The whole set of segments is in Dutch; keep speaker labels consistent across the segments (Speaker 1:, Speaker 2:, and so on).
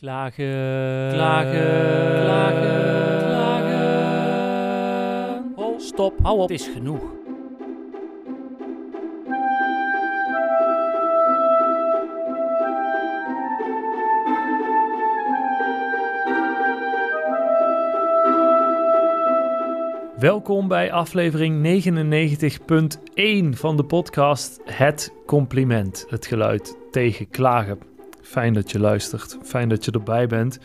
Speaker 1: Klagen, klagen, klagen, klagen. Oh, stop, hou op, het is genoeg. Welkom bij aflevering 99.1 van de podcast Het Compliment. Het geluid tegen klagen. Fijn dat je luistert. Fijn dat je erbij bent.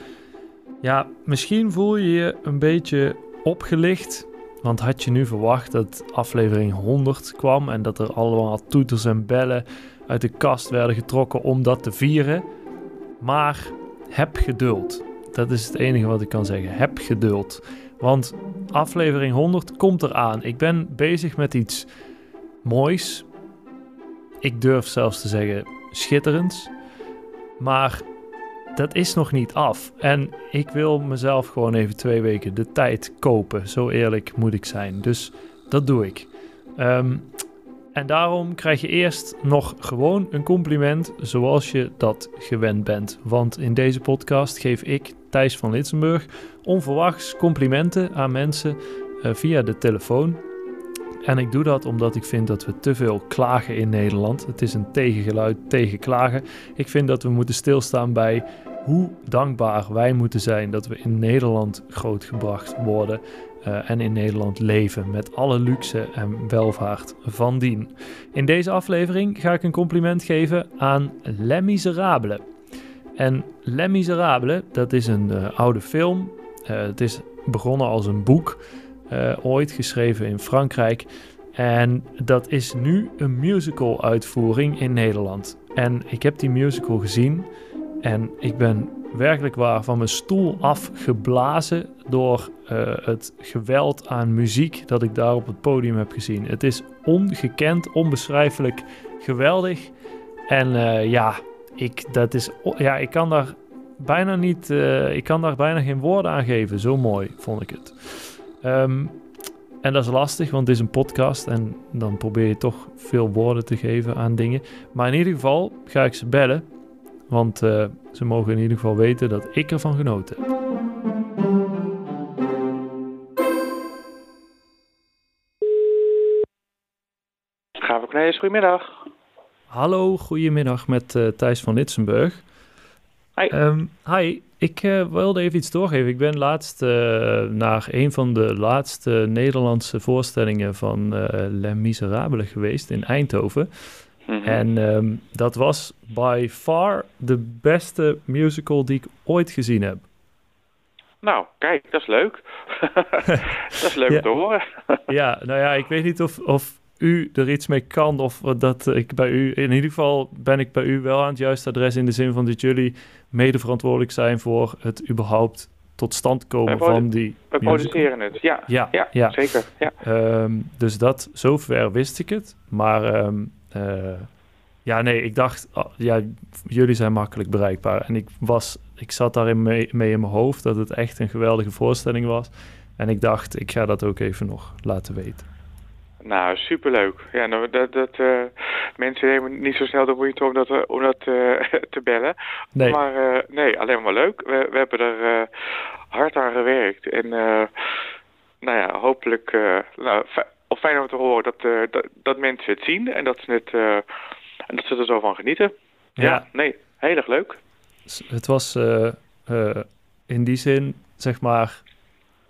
Speaker 1: Ja, misschien voel je je een beetje opgelicht. Want had je nu verwacht dat aflevering 100 kwam en dat er allemaal toeters en bellen uit de kast werden getrokken om dat te vieren? Maar heb geduld. Dat is het enige wat ik kan zeggen. Heb geduld. Want aflevering 100 komt eraan. Ik ben bezig met iets moois. Ik durf zelfs te zeggen schitterends. Maar dat is nog niet af. En ik wil mezelf gewoon even twee weken de tijd kopen. Zo eerlijk moet ik zijn. Dus dat doe ik. Ehm, en daarom krijg je eerst nog gewoon een compliment zoals je dat gewend bent. Want in deze podcast geef ik, Thijs van Litsenburg, onverwachts complimenten aan mensen uh, via de telefoon. En ik doe dat omdat ik vind dat we te veel klagen in Nederland. Het is een tegengeluid tegen klagen. Ik vind dat we moeten stilstaan bij hoe dankbaar wij moeten zijn dat we in Nederland grootgebracht worden uh, en in Nederland leven met alle luxe en welvaart van dien. In deze aflevering ga ik een compliment geven aan Les Miserables. En Les Miserables, dat is een uh, oude film. Uh, het is begonnen als een boek uh, ooit geschreven in Frankrijk. En dat is nu een musical uitvoering in Nederland. En ik heb die musical gezien en ik ben werkelijk waar van mijn stoel afgeblazen door uh, het geweld aan muziek dat ik daar op het podium heb gezien. Het is ongekend, onbeschrijfelijk geweldig. En uh, ja, ik, dat is, ja, ik kan daar bijna niet, ik kan daar bijna geen woorden aan geven. Zo mooi vond ik het. Um, en dat is lastig, want het is een podcast en dan probeer je toch veel woorden te geven aan dingen. Maar in ieder geval ga ik ze bellen, want uh, ze mogen in ieder geval weten dat ik ervan genoten heb.
Speaker 2: Graaf Cornelis, goedemiddag.
Speaker 1: Hallo, goedemiddag met uh, Thijs van Litsenburg.
Speaker 2: Hi.
Speaker 1: Um, hi, ik uh, wilde even iets doorgeven. Ik ben laatst uh, naar een van de laatste Nederlandse voorstellingen van uh, Les Miserables geweest in Eindhoven. Mm -hmm. En um, dat was by far de beste musical die ik ooit gezien heb.
Speaker 2: Nou, kijk, dat is leuk. dat is leuk
Speaker 1: ja.
Speaker 2: te horen.
Speaker 1: ja, nou ja, ik weet niet of, of u er iets mee kan of dat ik bij u, in ieder geval ben ik bij u wel aan het juiste adres in de zin van dat jullie mede verantwoordelijk zijn voor het überhaupt tot stand komen van die
Speaker 2: We produceren het, ja.
Speaker 1: Ja,
Speaker 2: ja,
Speaker 1: ja.
Speaker 2: zeker. Ja.
Speaker 1: Um, dus dat, zover wist ik het. Maar um, uh, ja, nee, ik dacht, oh, ja, jullie zijn makkelijk bereikbaar. En ik, was, ik zat daarin mee, mee in mijn hoofd dat het echt een geweldige voorstelling was. En ik dacht, ik ga dat ook even nog laten weten.
Speaker 2: Nou, superleuk. Ja, nou, dat, dat, uh, mensen nemen niet zo snel de moeite om dat, uh, om dat uh, te bellen.
Speaker 1: Nee.
Speaker 2: Maar nee, alleen maar leuk. We, we hebben er hard aan gewerkt. En nou ja, hopelijk, nou, of fijn om te horen dat, dat, dat, mensen het zien en dat ze, het, en dat ze er zo van genieten. Ja, ja nee, heel erg leuk.
Speaker 1: Het was in die zin, zeg maar,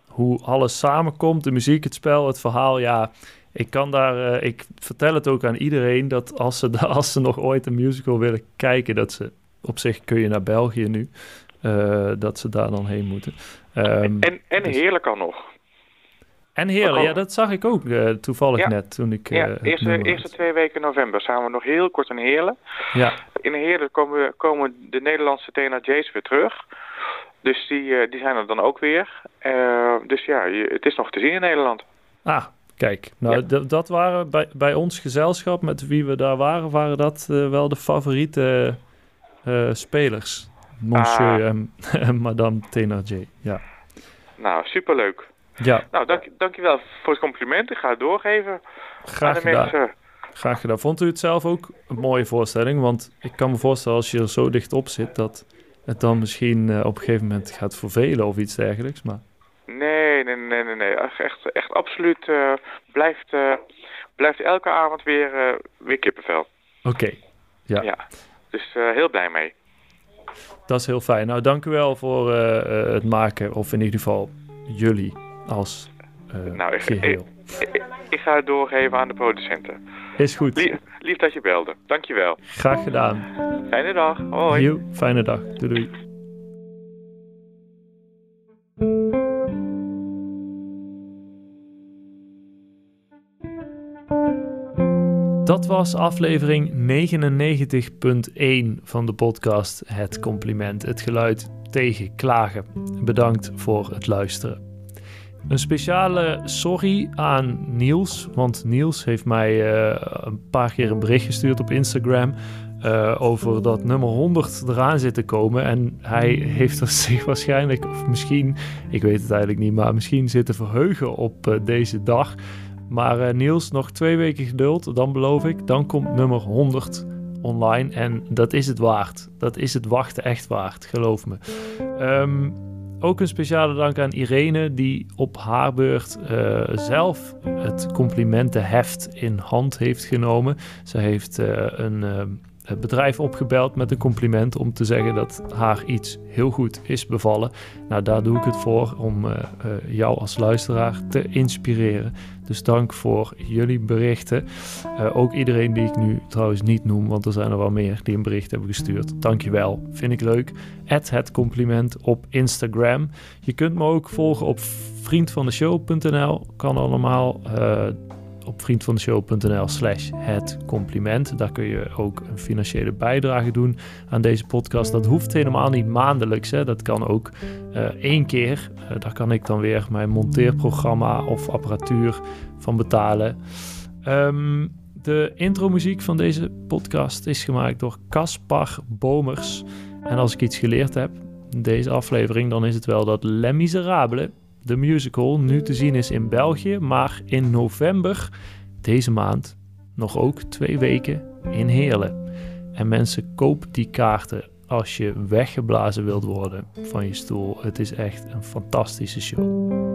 Speaker 1: hoe alles samenkomt, de muziek, het spel, het verhaal, ja ik kan daar, uh, ik vertel het ook aan iedereen dat als ze, als ze nog ooit een musical willen kijken, dat ze op zich kun je naar België nu, uh, dat ze daar dan heen moeten.
Speaker 2: Um, en en dus... heerlijk al nog.
Speaker 1: En heerlijk, ja, dat zag ik ook uh, toevallig
Speaker 2: ja.
Speaker 1: net toen ik.
Speaker 2: ja, eerste, eerste twee weken november samen we nog heel kort in Heerlen.
Speaker 1: Ja.
Speaker 2: In Heerlen komen, komen de Nederlandse TNAJ's weer terug. Dus die, die zijn er dan ook weer. dus ja, je, het is nog te zien in Nederland.
Speaker 1: Ah, Kijk, nou, ja. dat waren bij, bij ons gezelschap met wie we daar waren, waren dat uh, wel de favoriete uh, spelers. Monsieur ah. en, en Madame Thénardier, ja.
Speaker 2: Nou, superleuk.
Speaker 1: Ja.
Speaker 2: Nou, dank, dankjewel voor het compliment. Ik ga het doorgeven
Speaker 1: Graag
Speaker 2: aan de
Speaker 1: gedaan.
Speaker 2: mensen.
Speaker 1: Graag gedaan. Vond u het zelf ook een mooie voorstelling? Want ik kan me voorstellen als je er zo dichtop zit, dat het dan misschien eh, op een gegeven moment gaat vervelen of iets dergelijks. Maar...
Speaker 2: Nee, nee, nee, nee, nee. Echt, echt absoluut uh, blijft, uh, blijft elke avond weer, weer kippenvel.
Speaker 1: Oké, ja.
Speaker 2: ja. Dus heel blij mee.
Speaker 1: Dat is heel fijn. Nou, dank u wel voor het maken, of in ieder geval jullie als nou, ik, geheel.
Speaker 2: Ik, ik, ga het doorgeven aan de producenten.
Speaker 1: Is goed.
Speaker 2: Lief, lief dat je belde. Dankjewel.
Speaker 1: Graag gedaan.
Speaker 2: Fijne dag. Hoi.
Speaker 1: Heel fijne dag. Doei doei. Dat was aflevering 99.1 van de podcast Het Compliment, het geluid tegen klagen. Bedankt voor het luisteren. Een speciale sorry aan Niels. Want Niels heeft mij uh, een paar keer een bericht gestuurd op Instagram. Uh, over dat nummer 100 eraan zit te komen. En hij heeft er zich waarschijnlijk, of misschien, ik weet het eigenlijk niet, maar misschien zitten verheugen op uh, deze dag. Maar Niels, nog twee weken geduld, dan beloof ik, dan komt nummer 100 online. En dat is het waard. Dat is het wachten echt waard, geloof me. Um, ook een speciale dank aan Irene, die op haar beurt uh, zelf het complimentenheft in hand heeft genomen. Ze heeft uh, een uh, bedrijf opgebeld met een compliment om te zeggen dat haar iets heel goed is bevallen. Nou, daar doe ik het voor om jou als luisteraar te inspireren. Dus dank voor jullie berichten. Uh, ook iedereen die ik nu trouwens niet noem, want er zijn er wel meer die een bericht hebben gestuurd. Dankjewel, vind ik leuk. Add het compliment op Instagram. Je kunt me ook volgen op vriendvandeshow.nl. Kan allemaal. Op vriendvandeshow.nl slash het compliment. Daar kun je ook een financiële bijdrage doen aan deze podcast. Dat hoeft helemaal niet maandelijks. Hè. Dat kan ook uh, één keer. Uh, daar kan ik dan weer mijn monteerprogramma of apparatuur van betalen. Um, de intromuziek van deze podcast is gemaakt door Caspar Bomers. En als ik iets geleerd heb in deze aflevering, dan is het wel dat Les Miserables de musical nu te zien is in België, maar in november deze maand nog ook twee weken in Heerlen. En mensen, koop die kaarten als je weggeblazen wilt worden van je stoel. Het is echt een fantastische show.